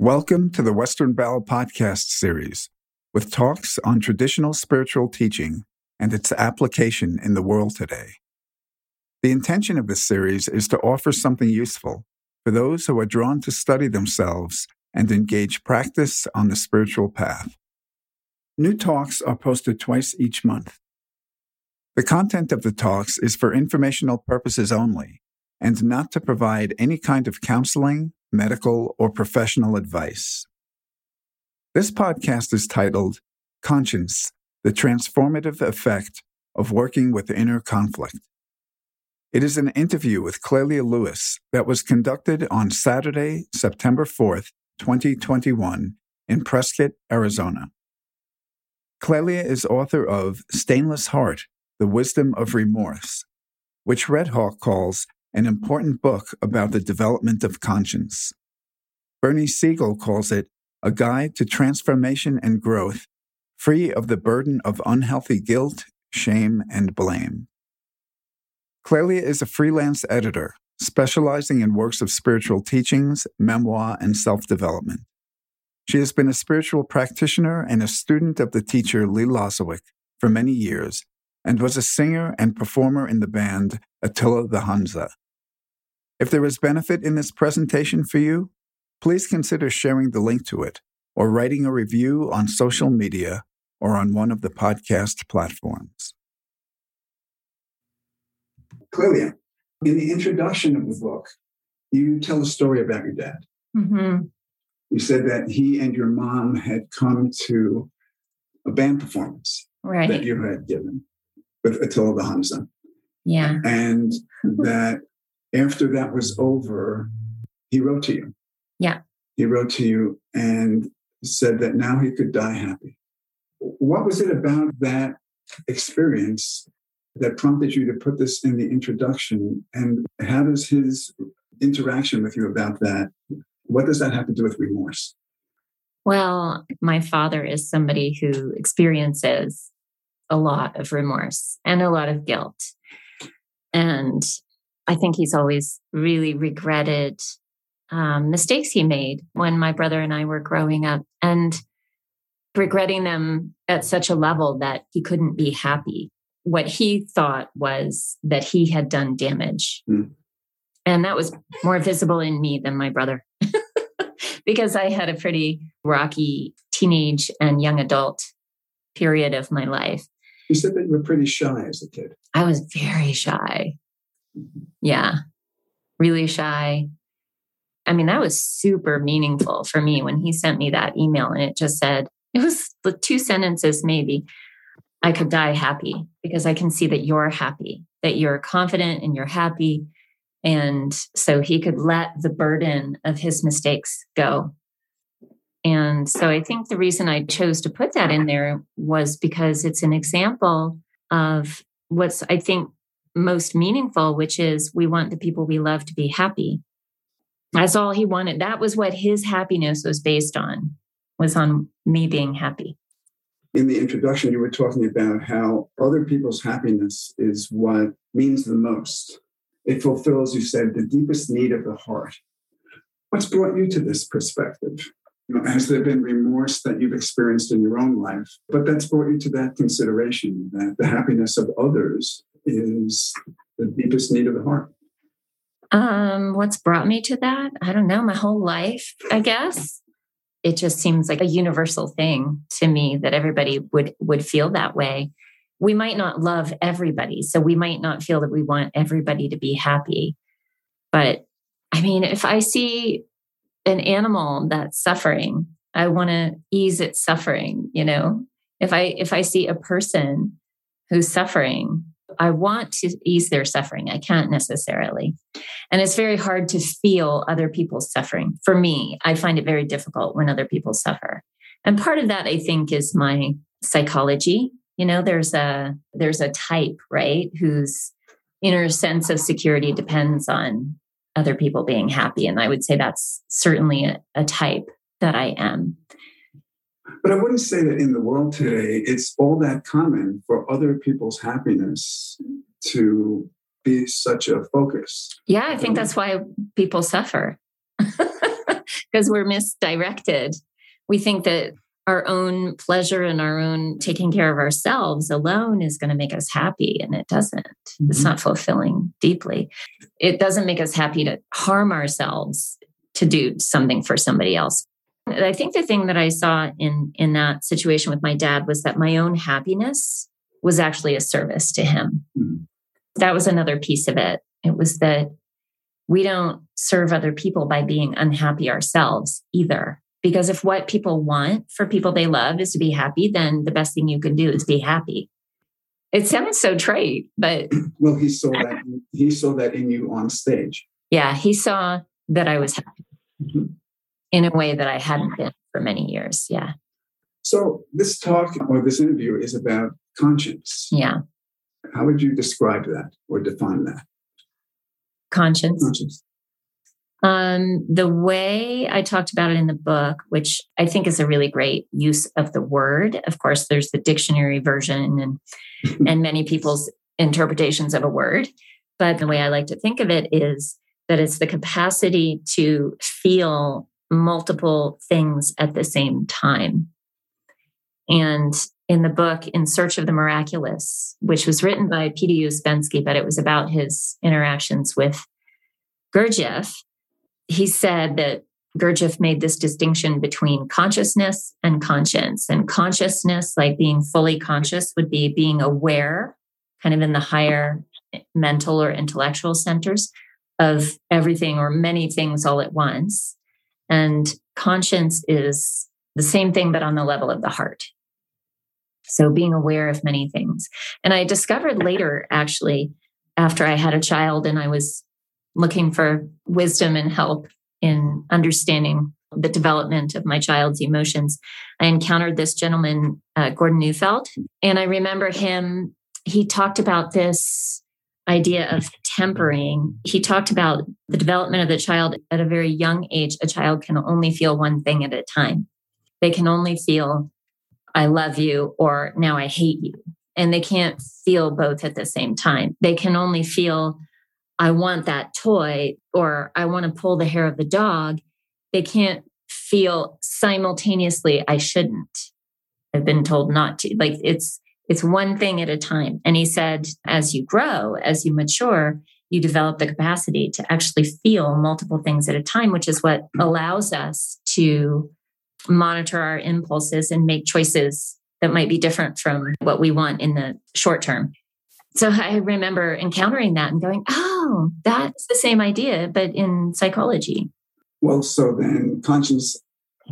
Welcome to the Western Bell podcast series with talks on traditional spiritual teaching and its application in the world today. The intention of this series is to offer something useful for those who are drawn to study themselves and engage practice on the spiritual path. New talks are posted twice each month. The content of the talks is for informational purposes only and not to provide any kind of counseling, medical, or professional advice. This podcast is titled Conscience The Transformative Effect of Working with Inner Conflict. It is an interview with Clelia Lewis that was conducted on Saturday, September 4th, 2021, in Prescott, Arizona. Clelia is author of Stainless Heart The Wisdom of Remorse, which Red Hawk calls an important book about the development of conscience. Bernie Siegel calls it a guide to transformation and growth, free of the burden of unhealthy guilt, shame, and blame. Clelia is a freelance editor, specializing in works of spiritual teachings, memoir, and self development. She has been a spiritual practitioner and a student of the teacher Lee Lozowick for many years and was a singer and performer in the band Attila the Hunza. If there is benefit in this presentation for you, please consider sharing the link to it or writing a review on social media or on one of the podcast platforms. Clelia, in the introduction of the book, you tell a story about your dad. Mm-hmm. You said that he and your mom had come to a band performance right. that you had given with Attila the Hunza. Yeah. And hmm. that after that was over, he wrote to you. Yeah. He wrote to you and said that now he could die happy. What was it about that experience that prompted you to put this in the introduction? And how does his interaction with you about that, what does that have to do with remorse? Well, my father is somebody who experiences a lot of remorse and a lot of guilt. And I think he's always really regretted um, mistakes he made when my brother and I were growing up and regretting them at such a level that he couldn't be happy. What he thought was that he had done damage. Mm. And that was more visible in me than my brother because I had a pretty rocky teenage and young adult period of my life. You said that you were pretty shy as a kid. I was very shy. Yeah, really shy. I mean, that was super meaningful for me when he sent me that email and it just said, it was the two sentences maybe. I could die happy because I can see that you're happy, that you're confident and you're happy. And so he could let the burden of his mistakes go. And so I think the reason I chose to put that in there was because it's an example of what's, I think, most meaningful, which is we want the people we love to be happy. That's all he wanted. That was what his happiness was based on, was on me being happy. In the introduction, you were talking about how other people's happiness is what means the most. It fulfills, you said, the deepest need of the heart. What's brought you to this perspective? You know, has there been remorse that you've experienced in your own life? But that's brought you to that consideration that the happiness of others is the deepest need of the heart? Um, what's brought me to that? I don't know, my whole life, I guess. It just seems like a universal thing to me that everybody would would feel that way. We might not love everybody, so we might not feel that we want everybody to be happy. But I mean, if I see an animal that's suffering, I want to ease its suffering, you know? If I if I see a person who's suffering, I want to ease their suffering. I can't necessarily. And it's very hard to feel other people's suffering. For me, I find it very difficult when other people suffer. And part of that I think is my psychology. You know, there's a there's a type, right, whose inner sense of security depends on other people being happy. And I would say that's certainly a, a type that I am. But I wouldn't say that in the world today, it's all that common for other people's happiness to be such a focus. Yeah, I think that's why people suffer. because we're misdirected. We think that our own pleasure and our own taking care of ourselves alone is going to make us happy and it doesn't. Mm-hmm. it's not fulfilling deeply. It doesn't make us happy to harm ourselves to do something for somebody else. I think the thing that i saw in in that situation with my dad was that my own happiness was actually a service to him. Mm-hmm. that was another piece of it. It was that we don't serve other people by being unhappy ourselves either because if what people want for people they love is to be happy, then the best thing you can do is be happy. It sounds so trite, but well, he saw that he saw that in you on stage. Yeah, he saw that I was happy mm-hmm. in a way that I hadn't been for many years. Yeah. So this talk or this interview is about conscience. Yeah. How would you describe that or define that? Conscience. Conscience. Um, the way I talked about it in the book, which I think is a really great use of the word. Of course, there's the dictionary version and and many people's interpretations of a word. But the way I like to think of it is that it's the capacity to feel multiple things at the same time. And in the book In Search of the Miraculous, which was written by P.D. Ouspensky, but it was about his interactions with Gurdjieff, he said that Gurdjieff made this distinction between consciousness and conscience. And consciousness, like being fully conscious, would be being aware, kind of in the higher mental or intellectual centers of everything or many things all at once. And conscience is the same thing, but on the level of the heart. So being aware of many things. And I discovered later, actually, after I had a child and I was looking for wisdom and help in understanding the development of my child's emotions, I encountered this gentleman, uh, Gordon Neufeld. And I remember him, he talked about this idea of tempering. He talked about the development of the child at a very young age. A child can only feel one thing at a time. They can only feel, I love you, or now I hate you. And they can't feel both at the same time. They can only feel, I want that toy or I want to pull the hair of the dog, they can't feel simultaneously, I shouldn't. I've been told not to. Like it's it's one thing at a time. And he said, as you grow, as you mature, you develop the capacity to actually feel multiple things at a time, which is what allows us to monitor our impulses and make choices that might be different from what we want in the short term. So I remember encountering that and going, oh, that's the same idea, but in psychology. Well, so then conscience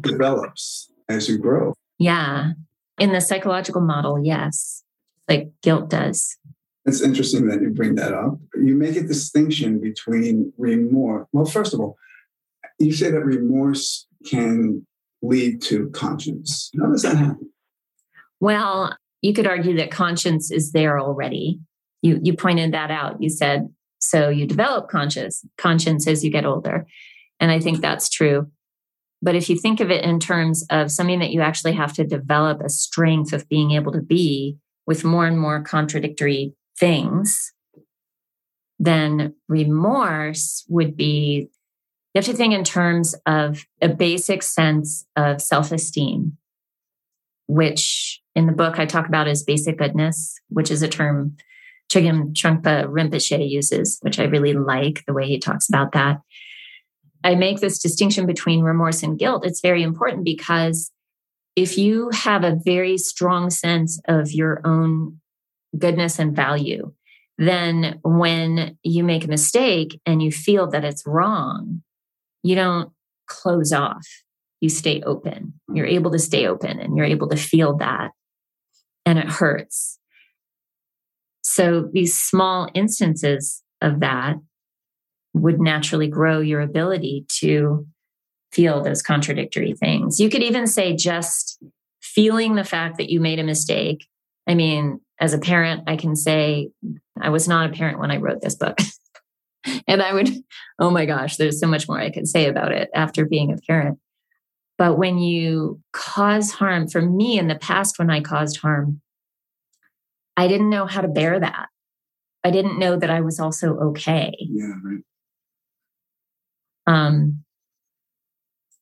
develops as you grow. Yeah. In the psychological model, yes, like guilt does. It's interesting that you bring that up. You make a distinction between remorse. Well, first of all, you say that remorse can lead to conscience. How does that happen? Well, you could argue that conscience is there already you you pointed that out. You said so you develop conscious conscience as you get older. And i think that's true. But if you think of it in terms of something that you actually have to develop a strength of being able to be with more and more contradictory things then remorse would be you have to think in terms of a basic sense of self-esteem which in the book i talk about as basic goodness which is a term Chögyam Trungpa Rinpoche uses, which I really like the way he talks about that. I make this distinction between remorse and guilt. It's very important because if you have a very strong sense of your own goodness and value, then when you make a mistake and you feel that it's wrong, you don't close off. You stay open. You're able to stay open and you're able to feel that. And it hurts so these small instances of that would naturally grow your ability to feel those contradictory things. You could even say just feeling the fact that you made a mistake. I mean, as a parent, I can say I was not a parent when I wrote this book. and I would, oh my gosh, there's so much more I could say about it after being a parent. But when you cause harm, for me in the past, when I caused harm, I didn't know how to bear that. I didn't know that I was also okay. Yeah, right. Um,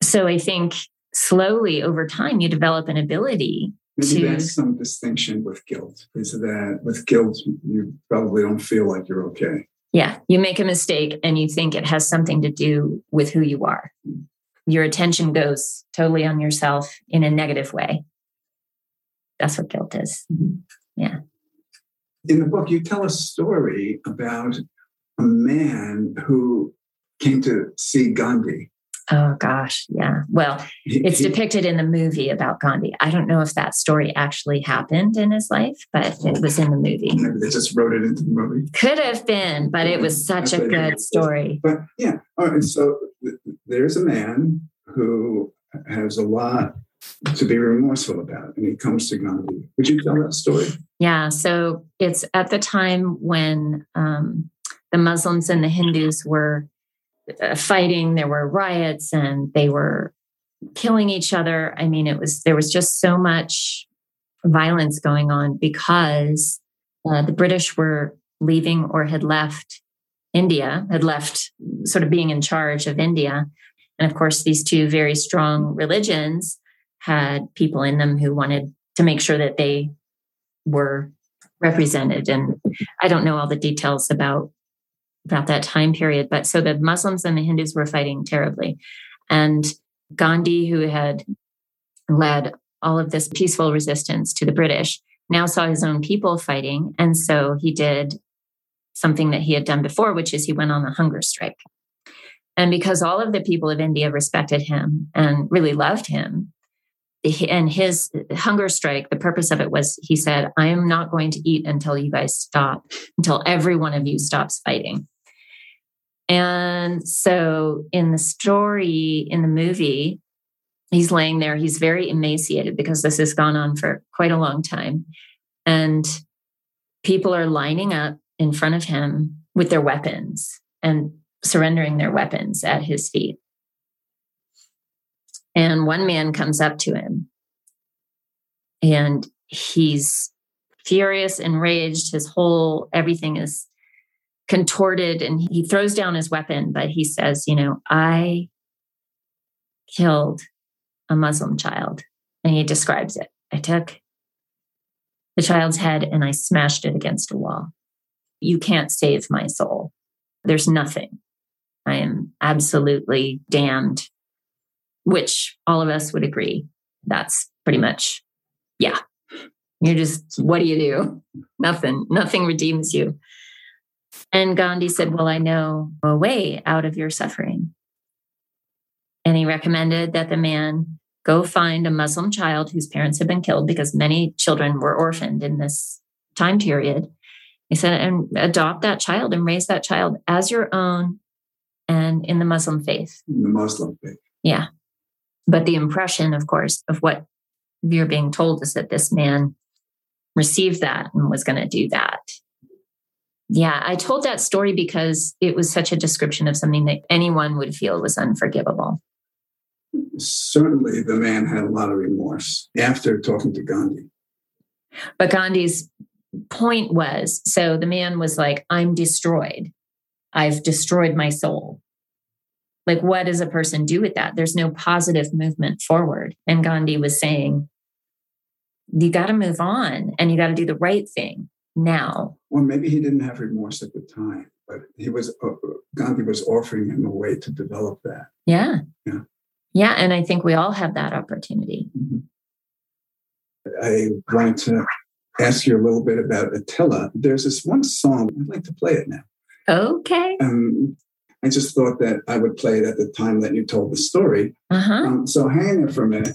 So I think slowly over time, you develop an ability Maybe to. that's some distinction with guilt. Is that with guilt, you probably don't feel like you're okay. Yeah, you make a mistake and you think it has something to do with who you are. Your attention goes totally on yourself in a negative way. That's what guilt is. Yeah. In the book, you tell a story about a man who came to see Gandhi. Oh gosh, yeah. Well, it's depicted in the movie about Gandhi. I don't know if that story actually happened in his life, but it was in the movie. maybe they just wrote it into the movie. Could have been, but it was such a good story. But yeah, all right. So there's a man who has a lot to be remorseful about, and he comes to Gandhi. Would you tell that story? Yeah. So it's at the time when um, the Muslims and the Hindus were uh, fighting. There were riots, and they were killing each other. I mean, it was there was just so much violence going on because uh, the British were leaving or had left India, had left sort of being in charge of India. And of course, these two very strong religions had people in them who wanted to make sure that they were represented. And I don't know all the details about about that time period, but so the Muslims and the Hindus were fighting terribly. And Gandhi, who had led all of this peaceful resistance to the British, now saw his own people fighting. And so he did something that he had done before, which is he went on a hunger strike. And because all of the people of India respected him and really loved him, and his hunger strike, the purpose of it was he said, I am not going to eat until you guys stop, until every one of you stops fighting. And so in the story, in the movie, he's laying there, he's very emaciated because this has gone on for quite a long time. And people are lining up in front of him with their weapons and surrendering their weapons at his feet. And one man comes up to him and he's furious, enraged. His whole everything is contorted and he throws down his weapon, but he says, You know, I killed a Muslim child. And he describes it. I took the child's head and I smashed it against a wall. You can't save my soul. There's nothing. I am absolutely damned which all of us would agree that's pretty much, yeah. You're just, what do you do? Nothing, nothing redeems you. And Gandhi said, Well, I know a way out of your suffering. And he recommended that the man go find a Muslim child whose parents had been killed because many children were orphaned in this time period. He said, and adopt that child and raise that child as your own and in the Muslim faith. In the Muslim faith. Yeah. But the impression, of course, of what you're being told is that this man received that and was going to do that. Yeah, I told that story because it was such a description of something that anyone would feel was unforgivable. Certainly, the man had a lot of remorse after talking to Gandhi. But Gandhi's point was so the man was like, I'm destroyed. I've destroyed my soul. Like, what does a person do with that? There's no positive movement forward. And Gandhi was saying, you got to move on and you got to do the right thing now. Well, maybe he didn't have remorse at the time, but he was uh, Gandhi was offering him a way to develop that. Yeah. Yeah. Yeah. And I think we all have that opportunity. Mm-hmm. I wanted to ask you a little bit about Attila. There's this one song, I'd like to play it now. Okay. Um, I just thought that I would play it at the time that you told the story. Uh huh. Um, so hang there for a minute.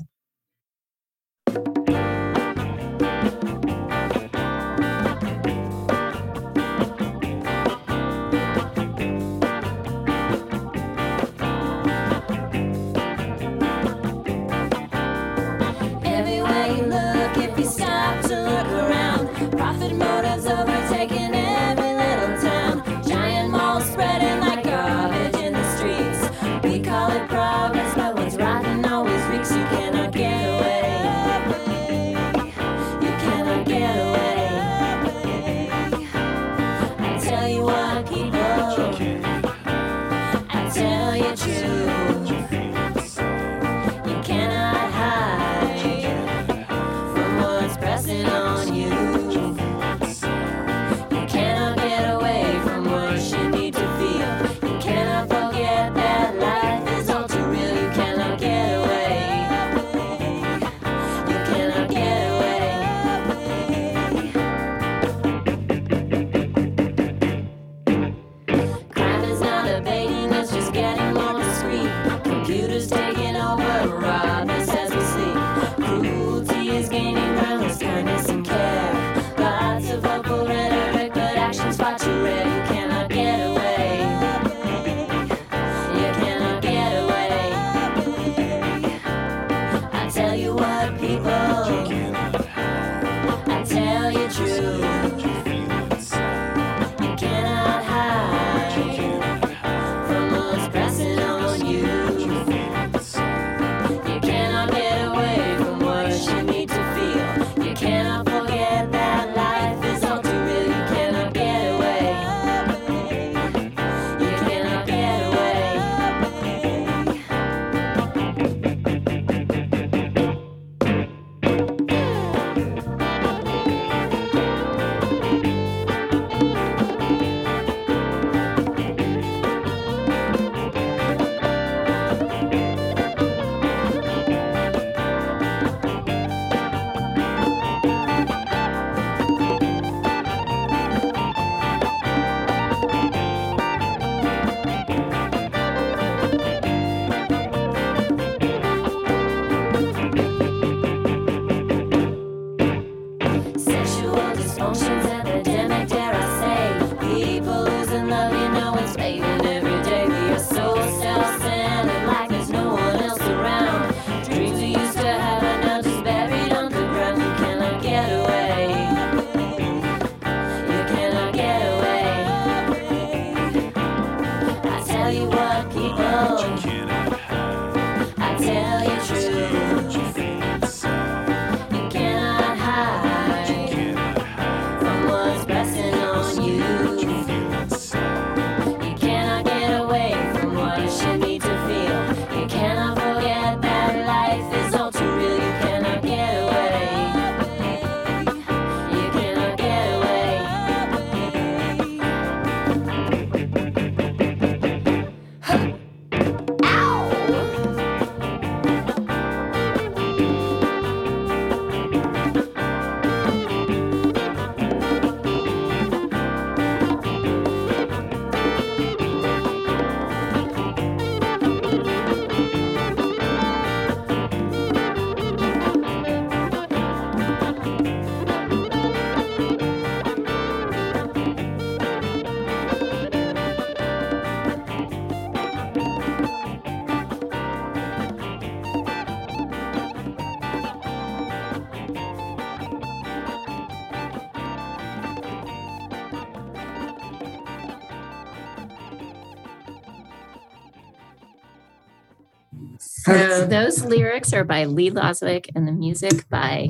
Those lyrics are by Lee Lozowick and the music by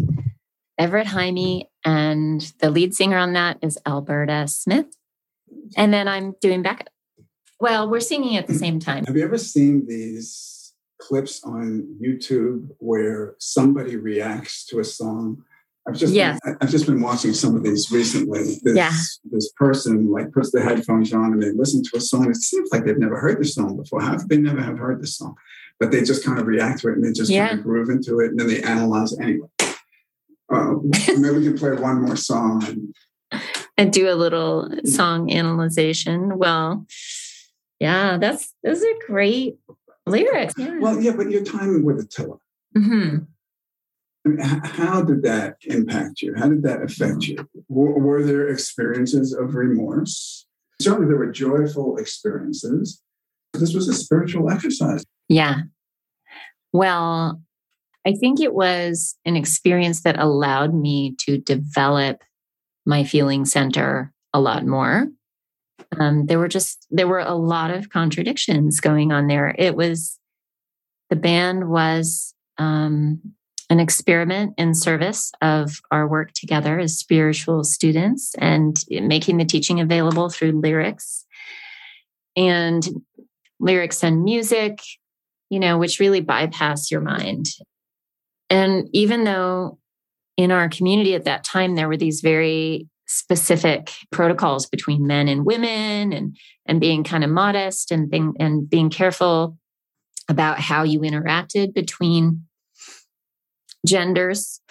Everett Jaime. And the lead singer on that is Alberta Smith. And then I'm doing backup. Well, we're singing at the same time. Have you ever seen these clips on YouTube where somebody reacts to a song? I've just Yes. been, I've just been watching some of these recently. This, Yeah. this person like puts the headphones on and they listen to a song. It seems like they've never heard the song before. How could they never have heard this song? But they just kind of react to it and they just Yeah. kind of groove into it and then they analyze it anyway. Uh, maybe we can play one more song. And, and do a little song analyzation. Well, yeah, that's those are great lyrics. Yeah. well, yeah, but your time with Attila. hmm I mean, how did that impact you? How did that affect you? W- were there experiences of remorse? Certainly, there were joyful experiences. This was a spiritual exercise. Yeah. Well, I think it was an experience that allowed me to develop my feeling center a lot more. Um, there were just there were a lot of contradictions going on there. It was the band was um, an experiment in service of our work together as spiritual students and making the teaching available through lyrics and lyrics and music you know, which really bypass your mind. And even though in our community at that time, there were these very specific protocols between men and women and, and being kind of modest and being, and being careful about how you interacted between genders,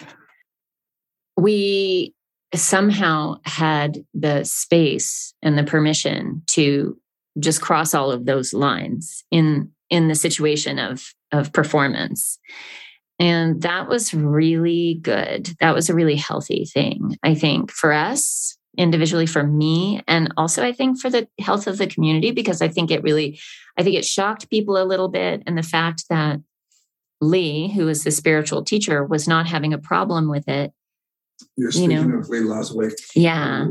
we somehow had the space and the permission to just cross all of those lines in in the situation of of performance. And that was really good. That was a really healthy thing i think for us individually for me and also i think for the health of the community because i think it really i think it shocked people a little bit and the fact that lee who is the spiritual teacher was not having a problem with it You're You know. speaking of Lee Lozowick. yeah.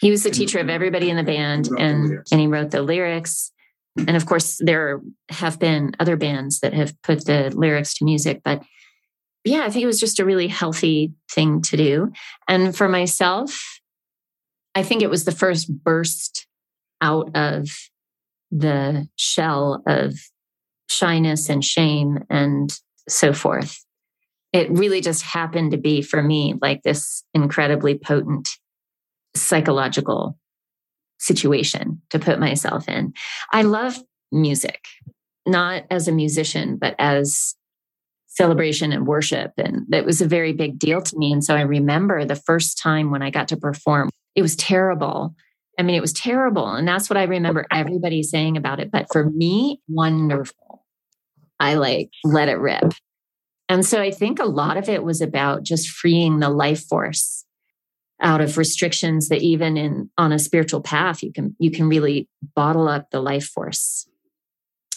He was the teacher of everybody in the band and and he wrote the lyrics and of course there have been other bands that have put the lyrics to music but yeah i think it was just a really healthy thing to do. And for myself i think it was the first burst out of the shell of shyness and shame and so forth. It really just happened to be for me like this incredibly potent psychological situation to put myself in. I love music, not as a musician, but as celebration and worship. And that was a very big deal to me. And so I remember the first time when I got to perform, it was terrible. I mean, it was terrible. And that's what I remember everybody saying about it. But for me, wonderful. I like let it rip. And so I think a lot of it was about just freeing the life force out of restrictions that even in on a spiritual path you can you can really bottle up the life force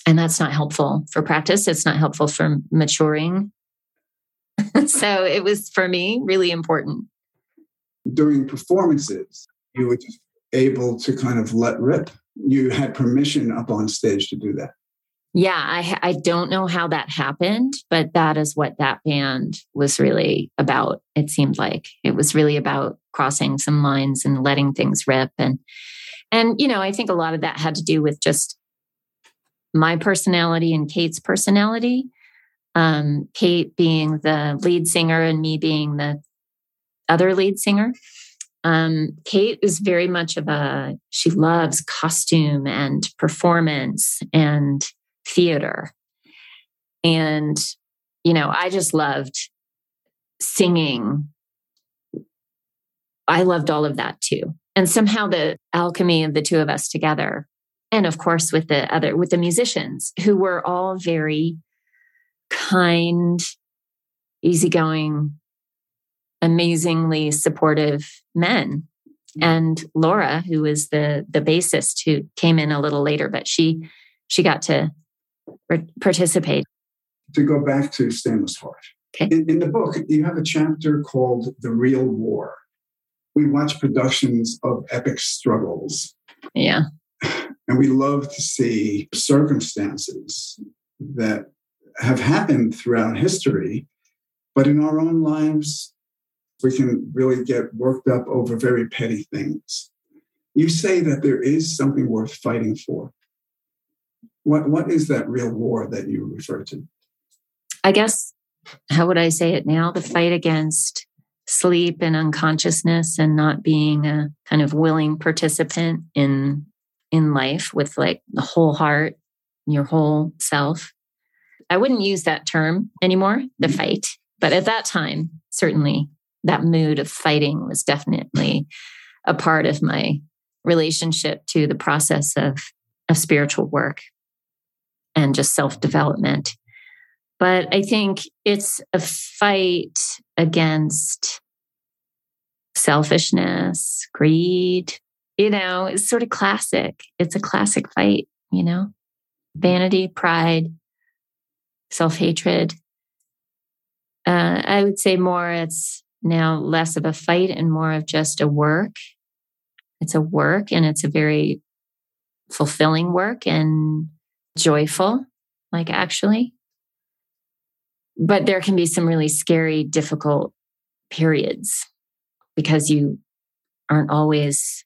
and that's not helpful for practice it's not helpful for maturing so it was for me really important During performances, you were just able to kind of let rip. You had permission up on stage to do that. Yeah i i don't know how that happened but that is what that band was really about it seemed like. It was really about crossing some lines and letting things rip and and you know i think a lot of that had to do with just my personality and kate's personality. Um, kate being the lead singer and me being the other lead singer. Um, kate is very much of a she loves costume and performance and theater. And, you know, I just loved singing. I loved all of that too. And somehow the alchemy of the two of us together, and of course with the other, with the musicians who were all very kind, easygoing, amazingly supportive men. And Laura, who was the the bassist who came in a little later, but she she got to participate. To go back to Stainless Heart. Okay. In, in the book, you have a chapter called The Real War. We watch productions of epic struggles, Yeah. and we love to see circumstances that have happened throughout history, but in our own lives, we can really get worked up over very petty things. You say that there is something worth fighting for. What, what is that real war that you refer to? I guess, how would I say it now? The fight against sleep and unconsciousness and not being a kind of willing participant in in life with like the whole heart, your whole self. I wouldn't use that term anymore, the Mhm. fight. But at that time, certainly that mood of fighting was definitely a part of my relationship to the process of, of spiritual work and just self development. But I think it's a fight against selfishness, greed. You know, it's sort of classic. It's a classic fight, you know, vanity, pride, self hatred. Uh, I would say more it's now less of a fight and more of just a work. It's a work and it's a very fulfilling work and joyful, like actually. But there can be some really scary, difficult periods because you aren't always,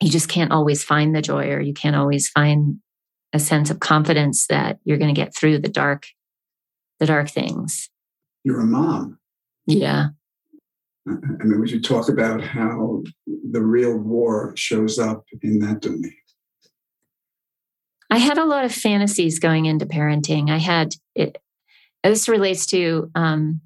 you just can't always find the joy or you can't always find a sense of confidence that you're going to get through the dark, the dark things. You're a mom. Yeah. I mean, would you talk about how the real war shows up in that domain? I had a lot of fantasies going into parenting. I had it. This relates to um,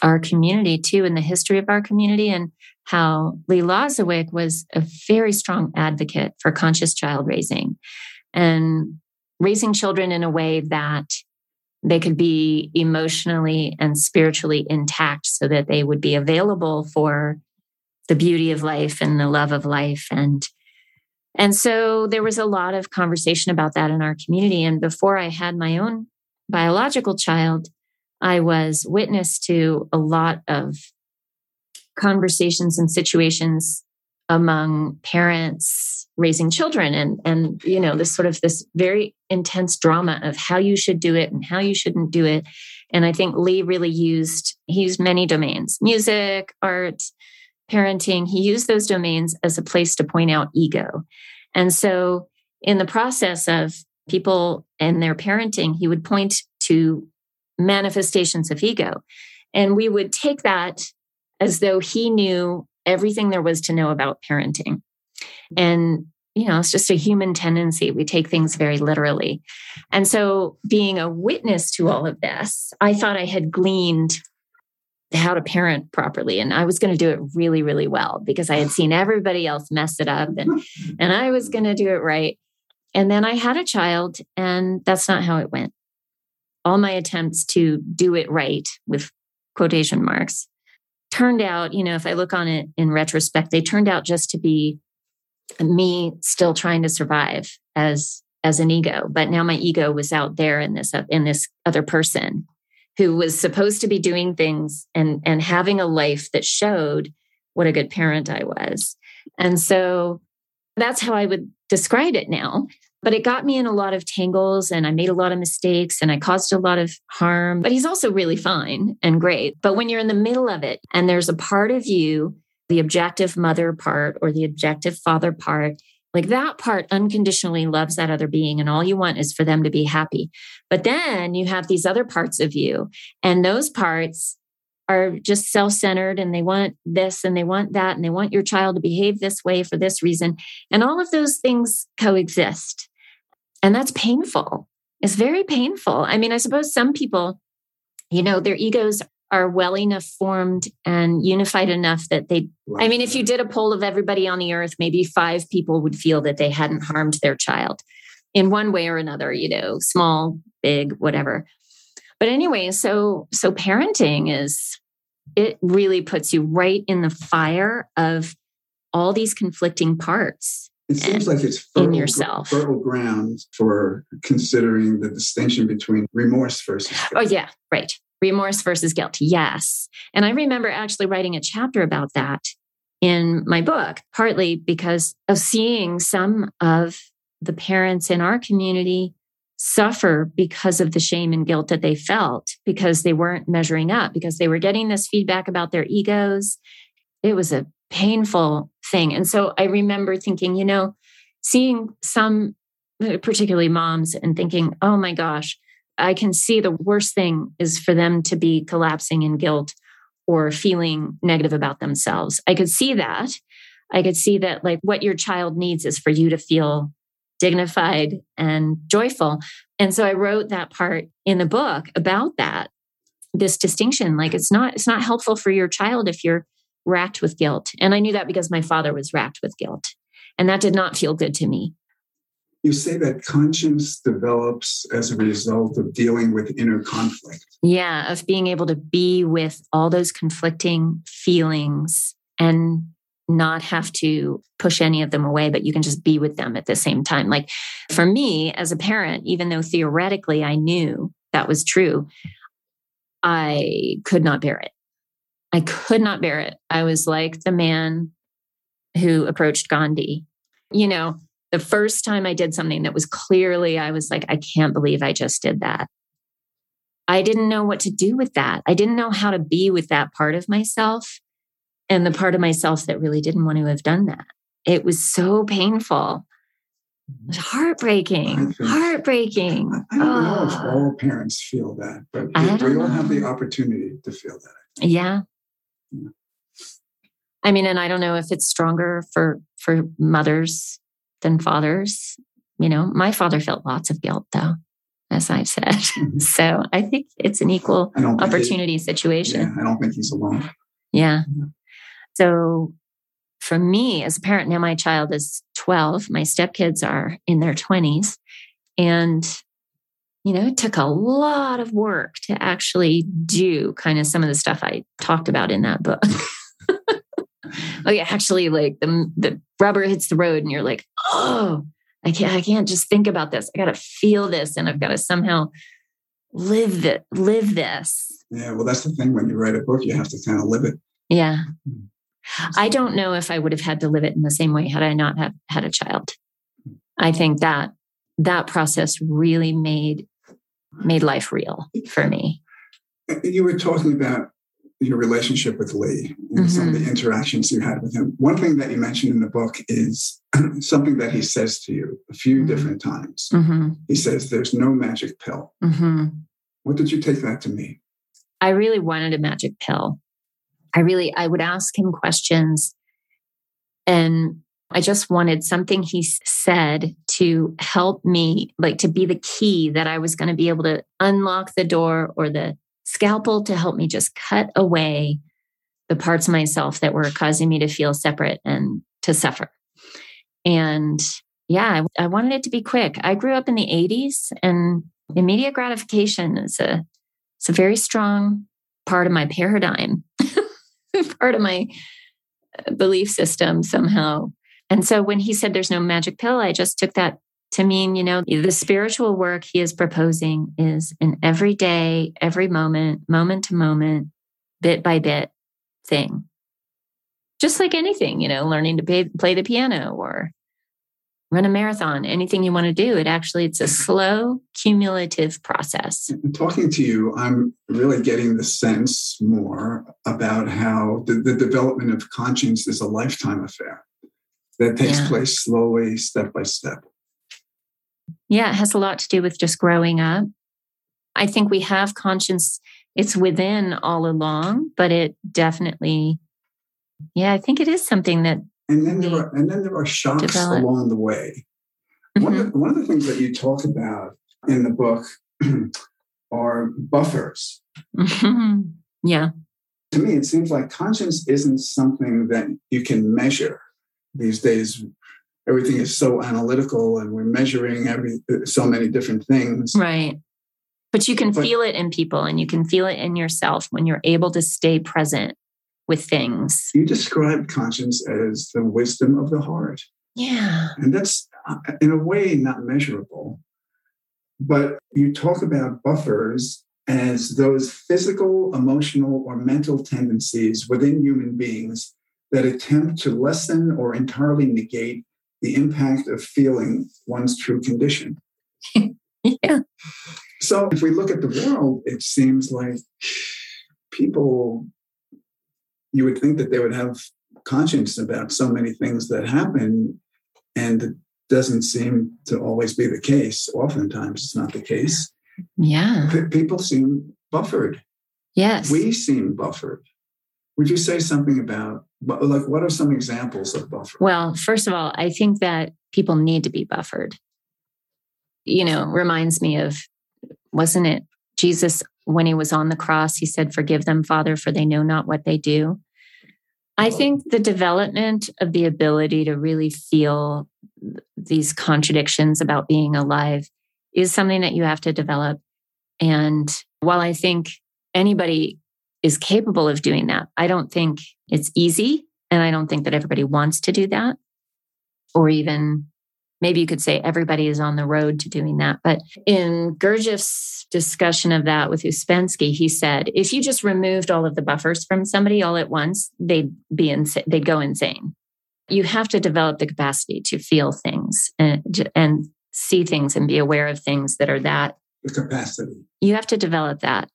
our community too, and the history of our community, and how Lee Lozowick was a very strong advocate for conscious child raising and raising children in a way that they could be emotionally and spiritually intact so that they would be available for the beauty of life and the love of life and and so there was a lot of conversation about that in our community. And before i had my own biological child i was witness to a lot of conversations and situations among parents raising children and and you know this sort of this very intense drama of how you should do it and how you shouldn't do it. And i think lee really used he used many domains music art parenting he used those domains as a place to point out ego and so in the process of people and their parenting he would point to manifestations of ego and we would take that as though he knew everything there was to know about parenting. And, you know, it's just a human tendency. We take things very literally. And so, being a witness to all of this, I thought I had gleaned how to parent properly. And I was going to do it really, really well because I had seen everybody else mess it up and, and I was going to do it right. And then I had a child, and that's not how it went. All my attempts to do it right with quotation marks turned out, you know, if I look on it in retrospect, they turned out just to be me still trying to survive as as an ego. But now my ego was out there in this in this other person who was supposed to be doing things and and having a life that showed what a good parent I was. And so that's how I would describe it now. But it got me in a lot of tangles and I made a lot of mistakes and I caused a lot of harm. But he's also really fine and great. But when you're in the middle of it and there's a part of you, the objective mother part or the objective father part, like that part unconditionally loves that other being and all you want is for them to be happy. But then you have these other parts of you and those parts are just self centered and they want this and they want that and they want your child to behave this way for this reason. And all of those things coexist. And that's painful. It's very painful. I mean, I suppose some people, you know, their egos are well enough formed and unified enough that they, I mean, if you did a poll of everybody on the earth, maybe five people would feel that they hadn't harmed their child in one way or another, you know, small, big, whatever. But anyway, so so parenting is it really puts you right in the fire of all these conflicting parts. It seems like it's in fertile, yourself. fertile ground for considering the distinction between remorse versus Oh yeah, right. Remorse versus guilt. Yes. And I remember actually writing a chapter about that in my book, partly because of seeing some of the parents in our community suffer because of the shame and guilt that they felt because they weren't measuring up, because they were getting this feedback about their egos. It was a painful thing. And so I remember thinking, you know, seeing some, particularly moms, and thinking, oh my gosh, I can see the worst thing is for them to be collapsing in guilt or feeling negative about themselves. I could see that. I could see that, like, what your child needs is for you to feel dignified and joyful. And so I wrote that part in the book about that this distinction like it's not it's not helpful for your child if you're racked with guilt and i knew that because my father was racked with guilt and that did not feel good to me You say that conscience develops as a result of dealing with inner conflict. Yeah, of being able to be with all those conflicting feelings and not have to push any of them away, but you can just be with them at the same time. Like for me as a parent, even though theoretically I knew that was true, I could not bear it. I could not bear it. I was like the man who approached Gandhi. You know, the first time I did something that was clearly, I was like, I can't believe I just did that. I didn't know what to do with that. I didn't know how to be with that part of myself and the part of myself that really didn't want to have done that. It was so painful. It was heartbreaking. I- Heartbreaking. I, I don't know if Oh. all parents feel that, but we, don't we all have the opportunity to feel that. Yeah. Yeah. I mean, and I don't know if it's stronger for for mothers than fathers. You know, my father felt lots of guilt though, as I've said. Mhm. So I think it's an equal opportunity situation. yeah, I don't think he's alone. Yeah. Yeah. So for me as a parent, now my child is 12, my stepkids are in their 20s. And, you know, it took a lot of work to actually do kind of some of the stuff I talked about in that book. oh yeah, actually like the the rubber hits the road and you're like, oh, I can't I can't just think about this. I gotta feel this and I've got to somehow live live this. Yeah, well, that's the thing. When you write a book, you have to kind of live it. Yeah. Mm. I don't know if I would have had to live it in the same way had I not have had a child. I think that that process really made made life real for me. You were talking about your relationship with Lee and some of Mm-hmm. the interactions you had with him. One thing that you mentioned in the book is something that he says to you a few Mhm. different times. hmm He says, There's no magic pill. hmm What did you take that to mean? I really wanted a magic pill. I really I would ask him questions and I just wanted something he said to help me like to be the key that I was going to be able to unlock the door or the scalpel to help me just cut away the parts of myself that were causing me to feel separate and to suffer. And yeah, I, I wanted it to be quick. I grew up in the 80s and immediate gratification is a it's a very strong part of my paradigm, part of my uh, belief system somehow. And so when he said there's no magic pill, I just took that to mean, you know, the spiritual work he is proposing is an everyday, every moment, moment to moment, bit by bit thing. Just like anything, you know, learning to pay, play the piano or run a marathon, anything you want to do. It actually, it's a slow, cumulative process. Talking to you, I'm really getting the sense more about how the, the development of conscience is a lifetime affair that takes Yeah. place slowly, step by step. Yeah, it has a lot to do with just growing up. I think we have conscience, it's within all along, but it definitely, yeah, I think it is something that, And then there are and then there are shocks develop. along the way. One, Mhm. of the, one of the things that you talk about in the book are buffers. yeah, To me, it seems like conscience isn't something that you can measure these days. Everything is so analytical, and we're measuring every so many different things. right. But you can But- feel it in people and you can feel it in yourself when you're able to stay present with things. You describe conscience as the wisdom of the heart, Yeah. and that's uh, in a way not measurable. But you talk about buffers as those physical, emotional, or mental tendencies within human beings that attempt to lessen or entirely negate the impact of feeling one's true condition. Yeah. So if we look at the world, it seems like people, you would think that they would have conscience about so many things that happen, and it doesn't seem to always be the case. Oftentimes, it's not the case. Yeah. P- people seem buffered. Yes. We seem buffered. Would you say something about, bu- like, what are some examples of buffer? Well, first of all, I think that people need to be buffered. You know, reminds me of, wasn't it Jesus when he was on the cross? He said, Forgive them, Father, for they know not what they do. I think the development of the ability to really feel these contradictions about being alive is something that you have to develop. And while I think anybody is capable of doing that, I don't think it's easy. And I don't think that everybody wants to do that. Or even maybe you could say everybody is on the road to doing that. But in Gurdjieff's discussion of that with Uspensky, he said if you just removed all of the buffers from somebody all at once, they'd be ins- they'd go insane. You have to develop the capacity to feel things and, and see things and be aware of things that are that. The capacity. You have to develop that.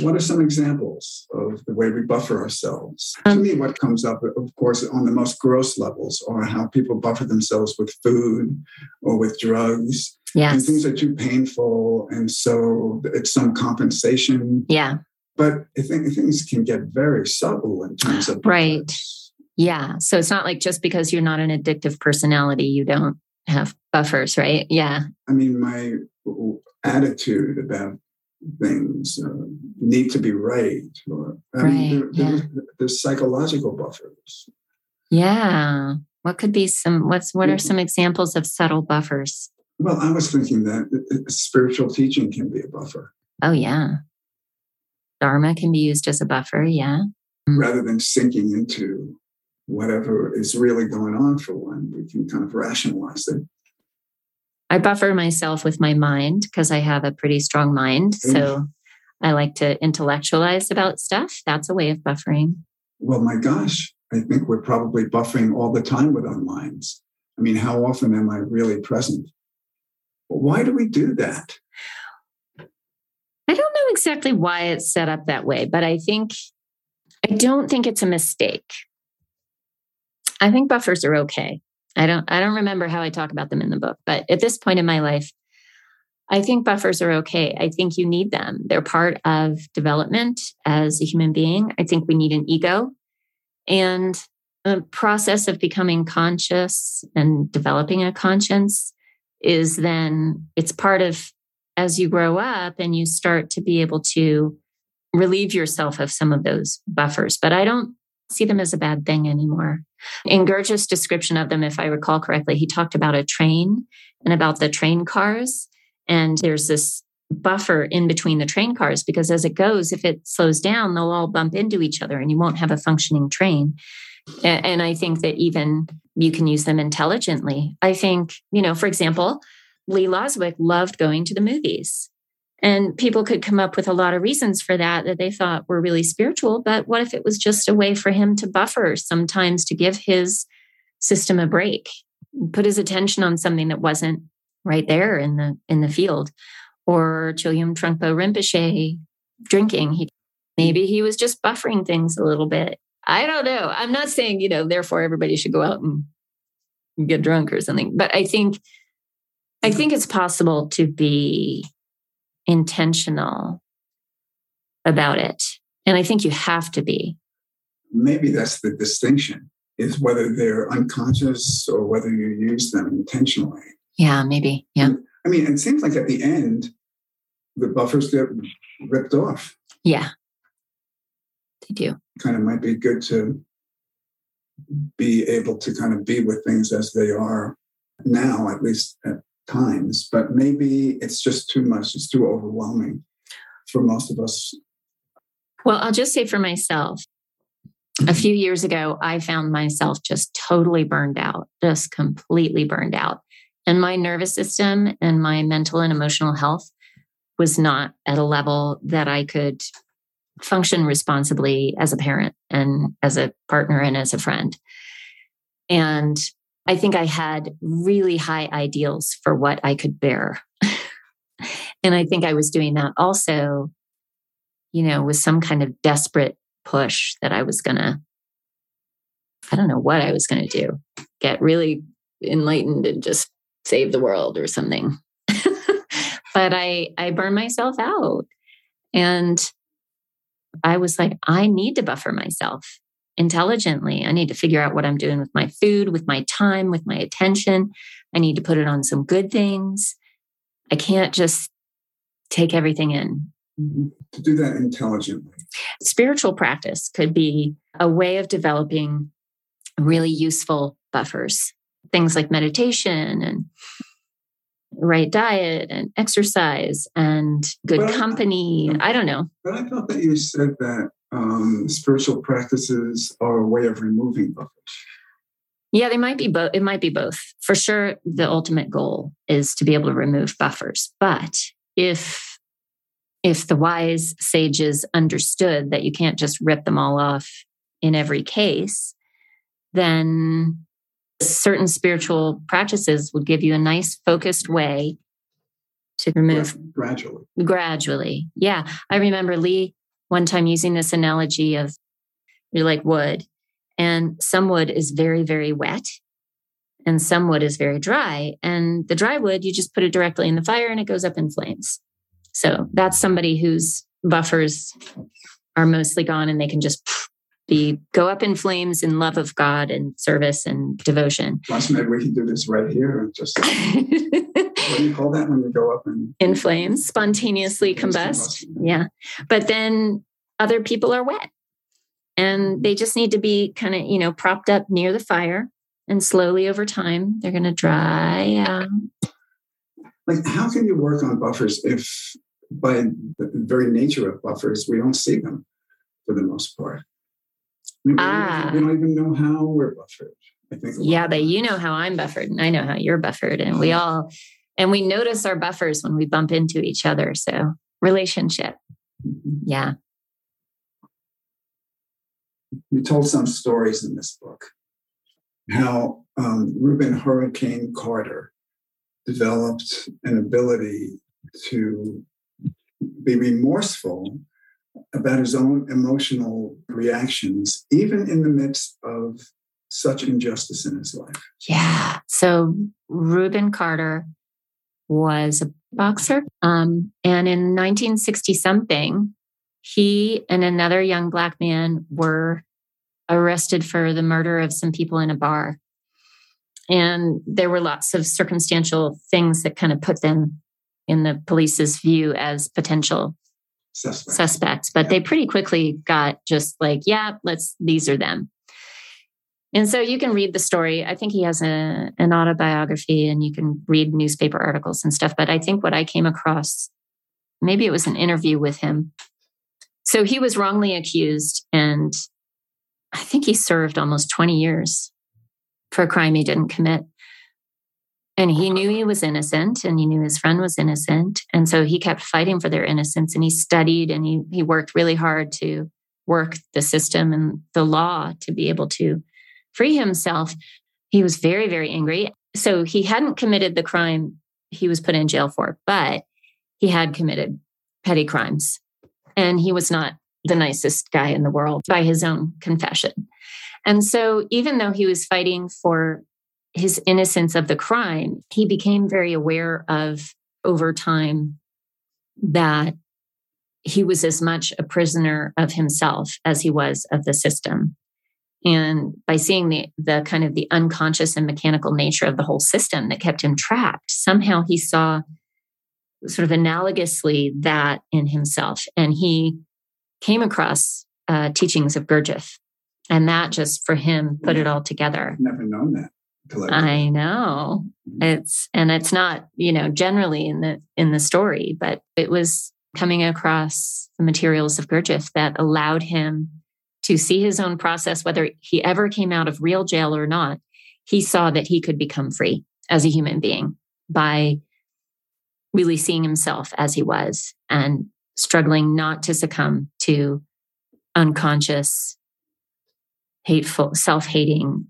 What are some examples of the way we buffer ourselves? Um, to me, what comes up, of course, on the most gross levels are how people buffer themselves with food or with drugs. And Yes. things are too painful. And so it's some compensation. Yeah. But I think things can get very subtle in terms of Right. buffers. Yeah. So it's not like just because you're not an addictive personality, you don't have buffers, right? Yeah. I mean, my attitude about things uh, need to be right. Or, I mean, there- there- There's psychological buffers. Yeah. What could be some what's what are some examples of subtle buffers? Well, I was thinking that spiritual teaching can be a buffer Oh yeah. Dharma can be used as a buffer, yeah. rather than sinking into whatever is really going on for one. We can kind of rationalize it. I buffer myself with my mind because I have a pretty strong mind. Mm. So I like to intellectualize about stuff. That's a way of buffering. Well, my gosh, I think we're probably buffering all the time with our minds. I mean, how often am I really present? But Why do we do that? I don't know exactly why it's set up that way, but I think I don't think it's a mistake. I think buffers are okay. I don't I don't remember how I talk about them in the book, but at this point in my life, I think buffers are okay. I think you need them. They're part of development as a human being. I think we need an ego and the process of becoming conscious and developing a conscience is then it's part of as you grow up and you start to be able to relieve yourself of some of those buffers. But I don't see them as a bad thing anymore. In Gurdjieff's description of them, if I recall correctly, he talked about a train and about the train cars. And there's this buffer in between the train cars because as it goes, if it slows down, they'll all bump into each other and you won't have a functioning train. And I think that even you can use them intelligently. I think, you know, for example, Lee Lozowick loved going to the movies. And people could come up with a lot of reasons for that that they thought were really spiritual. But what if it was just a way for him to buffer sometimes to give his system a break, put his attention on something that wasn't right there in the in the field? Or Chögyam Trungpa Rinpoche drinking. He maybe he was just buffering things a little bit. I don't know. I'm not saying, you know, therefore everybody should go out and get drunk or something. But I think I think it's possible to be intentional about it. And I think you have to be. Maybe that's the distinction is whether they're unconscious or whether you use them intentionally. Yeah, maybe. Yeah. I mean, it seems like at the end, the buffers get ripped off. Yeah. They do. Kind of might be good to be able to kind of be with things as they are now, at least at times. But maybe it's just too much, it's too overwhelming for most of us. Well, I'll just say for myself, a few years ago, I found myself just totally burned out, just completely burned out. And my nervous system and my mental and emotional health was not at a level that I could function responsibly as a parent and as a partner and as a friend. And I think I had really high ideals for what I could bear. And I think I was doing that also, you know, with some kind of desperate push that I was going to, I don't know what I was going to do, get really enlightened and just save the world or something. but I, I burned myself out. And I was like, I need to buffer myself intelligently. I need to figure out what I'm doing with my food, with my time, with my attention. I need to put it on some good things. I can't just take everything in. Mm-hmm. To do that intelligently. Spiritual practice could be a way of developing really useful buffers, things like meditation and right diet and exercise and good but company. I, I don't know. But I thought that you said that um, spiritual practices are a way of removing buffers. Yeah, they might be both. It might be both. For sure, the ultimate goal is to be able to remove buffers. But if if the wise sages understood that you can't just rip them all off in every case, then certain spiritual practices would give you a nice focused way to remove gradually. Gradually. Yeah. I remember Lee one time using this analogy of you're like wood, and some wood is very, very wet, and some wood is very dry. And the dry wood, you just put it directly in the fire and it goes up in flames. So that's somebody whose buffers are mostly gone and they can just be go up in flames in love of God and service and devotion. Plus, maybe we can do this right here. Just what do you call that when you go up in in flames, spontaneously combust? Yeah, but then other people are wet, and they just need to be kind of you know propped up near the fire, and slowly over time they're going to dry out. Like, how can you work on buffers if, by the very nature of buffers, we don't see them for the most part? We, ah. we don't even know how we're buffered. I think. Yeah, but you know how I'm buffered, and I know how you're buffered, and we all and we notice our buffers when we bump into each other. So relationship, mm-hmm. yeah. You told some stories in this book. How um, Rubin Hurricane Carter developed an ability to be remorseful about his own emotional reactions, even in the midst of such injustice in his life. Yeah. So Rubin Carter was a boxer. Um, and in 1960 something, he and another young black man were arrested for the murder of some people in a bar. And there were lots of circumstantial things that kind of put them in the police's view as potential suspects. suspects but yeah. they pretty quickly got just like, yeah, let's, these are them. And so you can read the story. I think he has a, an autobiography and you can read newspaper articles and stuff. But I think what I came across, maybe it was an interview with him. So he was wrongly accused and I think he served almost 20 years for a crime he didn't commit. And he knew he was innocent and he knew his friend was innocent. And so he kept fighting for their innocence and he studied and he, he worked really hard to work the system and the law to be able to free himself. He was very, very angry. So he hadn't committed the crime he was put in jail for, but he had committed petty crimes. And he was not the nicest guy in the world by his own confession. And so, even though he was fighting for his innocence of the crime, he became very aware of over time that he was as much a prisoner of himself as he was of the system. And by seeing the, the kind of the unconscious and mechanical nature of the whole system that kept him trapped, somehow he saw sort of analogously that in himself. And he came across uh, teachings of Gurdjieff. And that just for him put it all together. Never known that. I know. It's and it's not, you know, generally in the in the story, but it was coming across the materials of Gurdjieff that allowed him to see his own process, whether he ever came out of real jail or not. He saw that he could become free as a human being by really seeing himself as he was and struggling not to succumb to unconscious, hateful, self hating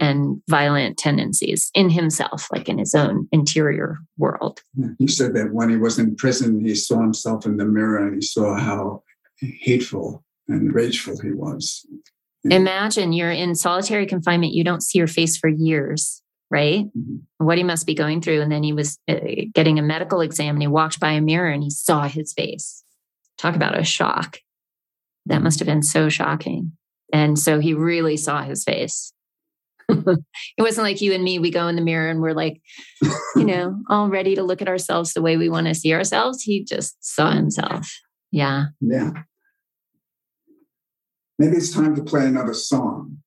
and violent tendencies in himself, like in his own interior world. He said that when he was in prison, he saw himself in the mirror and he saw how hateful and rageful he was. Imagine you're in solitary confinement, you don't see your face for years, right? Mhm. What he must be going through. And then he was uh, getting a medical exam and he walked by a mirror and he saw his face. Talk about a shock. That must have been so shocking. And so he really saw his face. it wasn't like you and me, we go in the mirror and we're like, you know, all ready to look at ourselves the way we want to see ourselves. He just saw himself. Yeah. Yeah. Maybe it's time to play another song.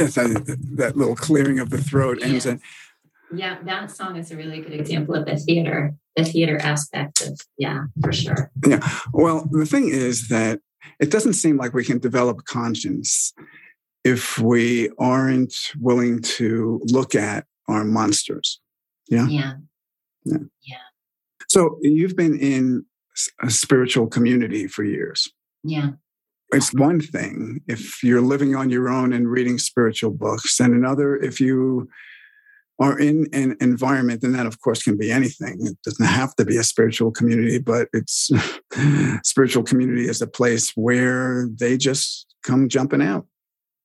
I, that little clearing of the throat ends in. Yeah, that song is a really good example of the theater, the theater aspect of, yeah, for sure. Yeah. Well, the thing is that it doesn't seem like we can develop conscience if we aren't willing to look at our monsters. Yeah. Yeah. Yeah. So you've been in a spiritual community for years. Yeah. It's one thing if you're living on your own and reading spiritual books, and another if you are in an environment, and that of course can be anything. It doesn't have to be a spiritual community, but it's spiritual community is a place where they just come jumping out.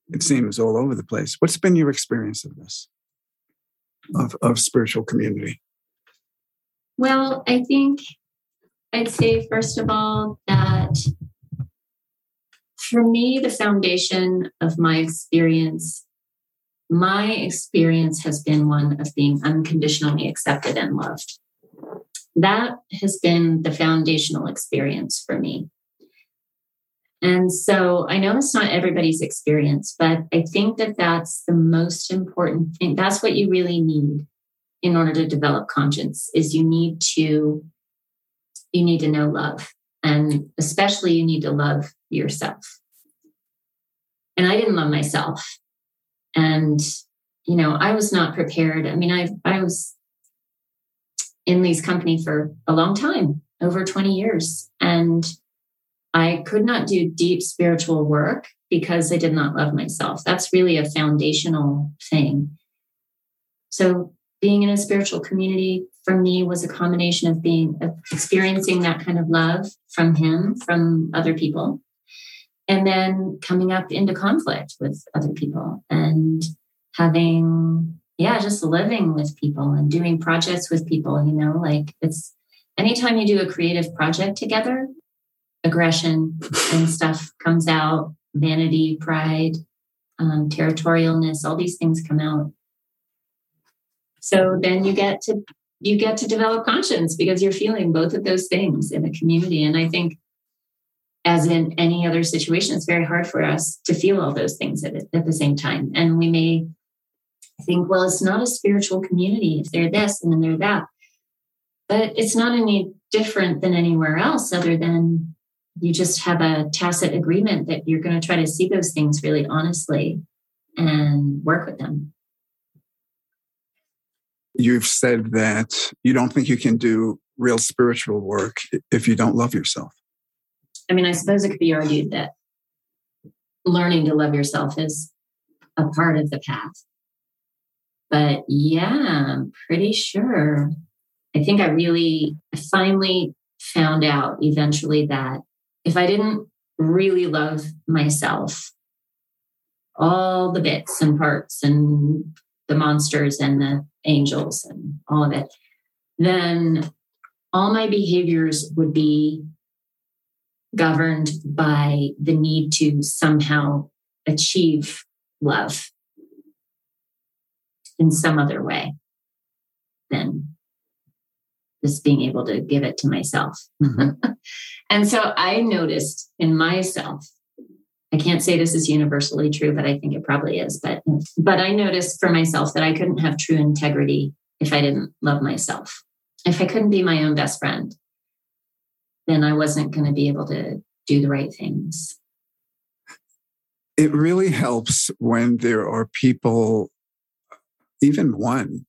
It seems all over the place. What's been your experience of this? Of, of spiritual community? Well, I think I'd say, first of all, that for me, the foundation of my experience, my experience has been one of being unconditionally accepted and loved. That has been the foundational experience for me. And so I know it's not everybody's experience, but I think that that's the most important thing. That's what you really need in order to develop conscience is you need to you need to know love and especially you need to love yourself. And i didn't love myself. And you know i was not prepared. I mean i i was in lee's company for a long time over 20 years. And i could not do deep spiritual work because i did not love myself. That's really a foundational thing. So being in a spiritual community for me was a combination of being of experiencing that kind of love from him from other people and then coming up into conflict with other people and having yeah just living with people and doing projects with people you know like it's anytime you do a creative project together aggression and stuff comes out vanity pride um, territorialness all these things come out so then you get to you get to develop conscience because you're feeling both of those things in a community. And I think, as in any other situation, it's very hard for us to feel all those things at, at the same time. And we may think, well, it's not a spiritual community if they're this and then they're that. But it's not any different than anywhere else, other than you just have a tacit agreement that you're going to try to see those things really honestly and work with them. You've said that you don't think you can do real spiritual work if you don't love yourself. I mean, I suppose it could be argued that learning to love yourself is a part of the path. But yeah, I'm pretty sure. I think I really finally found out eventually that if I didn't really love myself, all the bits and parts and the monsters and the angels and all of it, then all my behaviors would be governed by the need to somehow achieve love in some other way than just being able to give it to myself. Mm-hmm. and so I noticed in myself, I can't say this is universally true, but I think it probably is. But but I noticed for myself that I couldn't have true integrity if I didn't love myself. If I couldn't be my own best friend, then I wasn't going to be able to do the right things. It really helps when there are people, even one,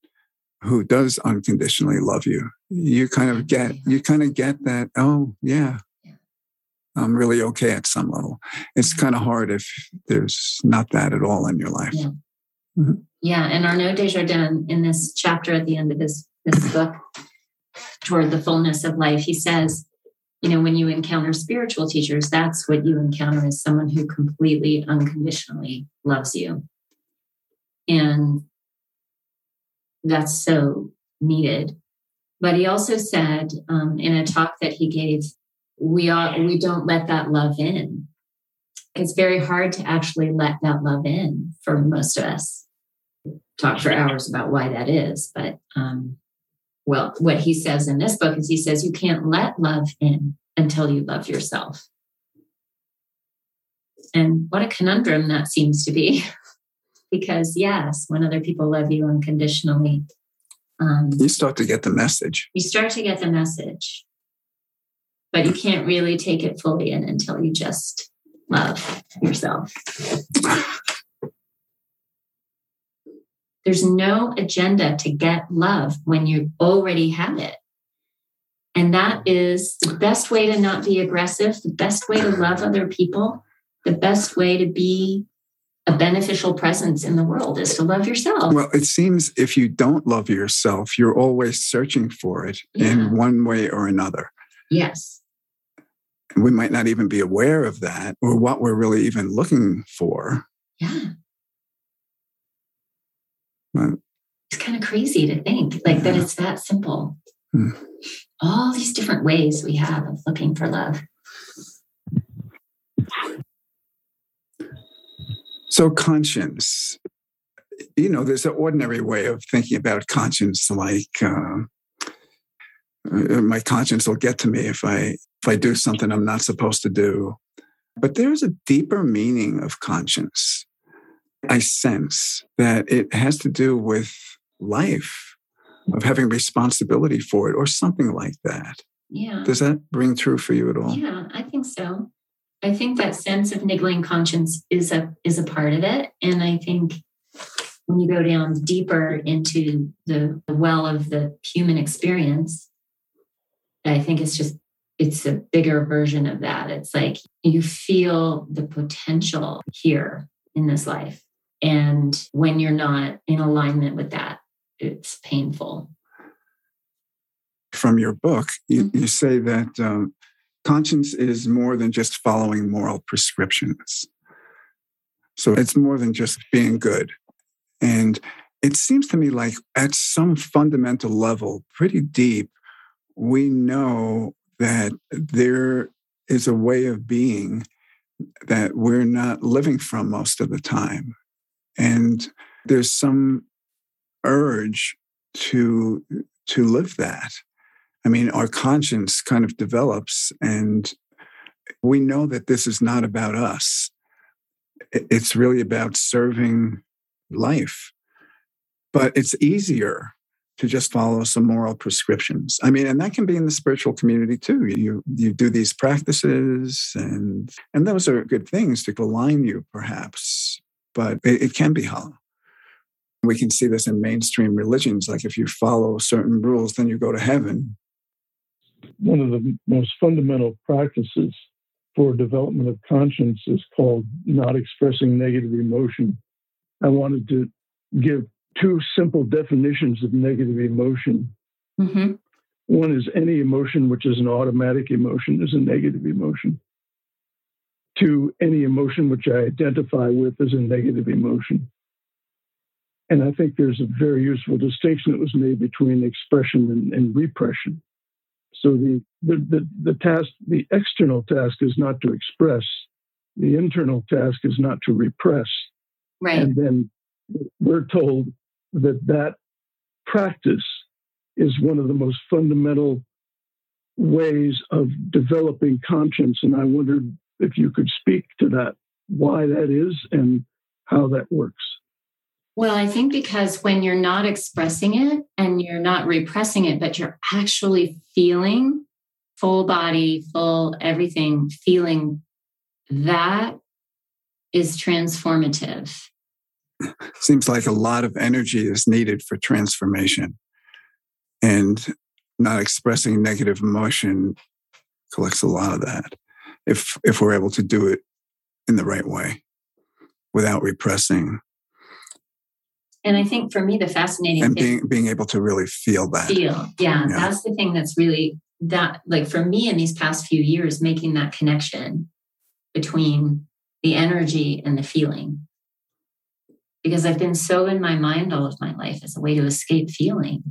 who does unconditionally love you. You kind of get, you kind of get that, oh, yeah, I'm really okay at some level. It's kind of hard if there's not that at all in your life. Yeah. Mhm. Yeah. And Arnaud Desjardins, in this chapter at the end of this, this book, Toward the Fullness of Life, he says, you know, when you encounter spiritual teachers, that's what you encounter is someone who completely unconditionally loves you. And that's so needed. But he also said um, in a talk that he gave, we are we don't let that love in. It's very hard to actually let that love in for most of us. Talk for hours about why that is, but um, well, what he says in this book is he says you can't let love in until you love yourself. And what a conundrum that seems to be. because, yes, when other people love you unconditionally, um, You start to get the message. you start to get the message, but you can't really take it fully in until you just love yourself. There's no agenda to get love when you already have it. And that is the best way to not be aggressive, the best way to love other people, the best way to be a beneficial presence in the world is to love yourself. Well, it seems if you don't love yourself, you're always searching for it Yeah. in one way or another. yes. And we might not even be aware of that or what we're really even looking for. Yeah. But- It's kind of crazy to think like that it's that simple. Hmm. All these different ways we have of looking for love. So, conscience, you know, there's an ordinary way of thinking about conscience, like uh, Uh, my conscience will get to me if I if I do something I'm not supposed to do. But there's a deeper meaning of conscience. I sense that it has to do with life, of having responsibility for it, or something like that. Yeah. Does that ring true for you at all? Yeah, I think so. I think that sense of niggling conscience is a is a part of it. And I think when you go down deeper into the well of the human experience, I think it's just it's a bigger version of that. It's like you feel the potential here in this life. And when you're not in alignment with that, it's painful. from your book, you, Mhm. you say that um, conscience is more than just following moral prescriptions. So it's more than just being good. And it seems to me like at some fundamental level, pretty deep, we know that there is a way of being that we're not living from most of the time. And there's some urge to to live that. I mean, our conscience kind of develops, and we know that this is not about us. It's really about serving life. But it's easier to just follow some moral prescriptions. I mean, and that can be in the spiritual community too. You you do these practices, and and those are good things to align you, perhaps, but it, it can be hollow. We can see this in mainstream religions. Like if you follow certain rules, then you go to heaven. one of the most fundamental practices for development of conscience is called not expressing negative emotion. I wanted to give two simple definitions of negative emotion. Mm-hmm. One is any emotion which is an automatic emotion is a negative emotion. Two, any emotion which I identify with is a negative emotion. And I think there's a very useful distinction that was made between expression and, and repression. So the, the, the, the task, the external task is not to express, the internal task is not to repress. Right. And then we're told that that practice is one of the most fundamental ways of developing conscience. And I wondered if you could speak to that, why that is and how that works. Well, I think because when you're not expressing it and you're not repressing it, but you're actually feeling full body, full everything, feeling that is transformative. Seems like a lot of energy is needed for transformation. And not expressing negative emotion collects a lot of that. If if we're able to do it in the right way without repressing And I think for me, the fascinating and thing being being able to really feel that. feel, yeah, Yeah. that's the thing that's really that, like for me in these past few years, making that connection between the energy and the feeling. Because I've been so in my mind all of my life as a way to escape feeling.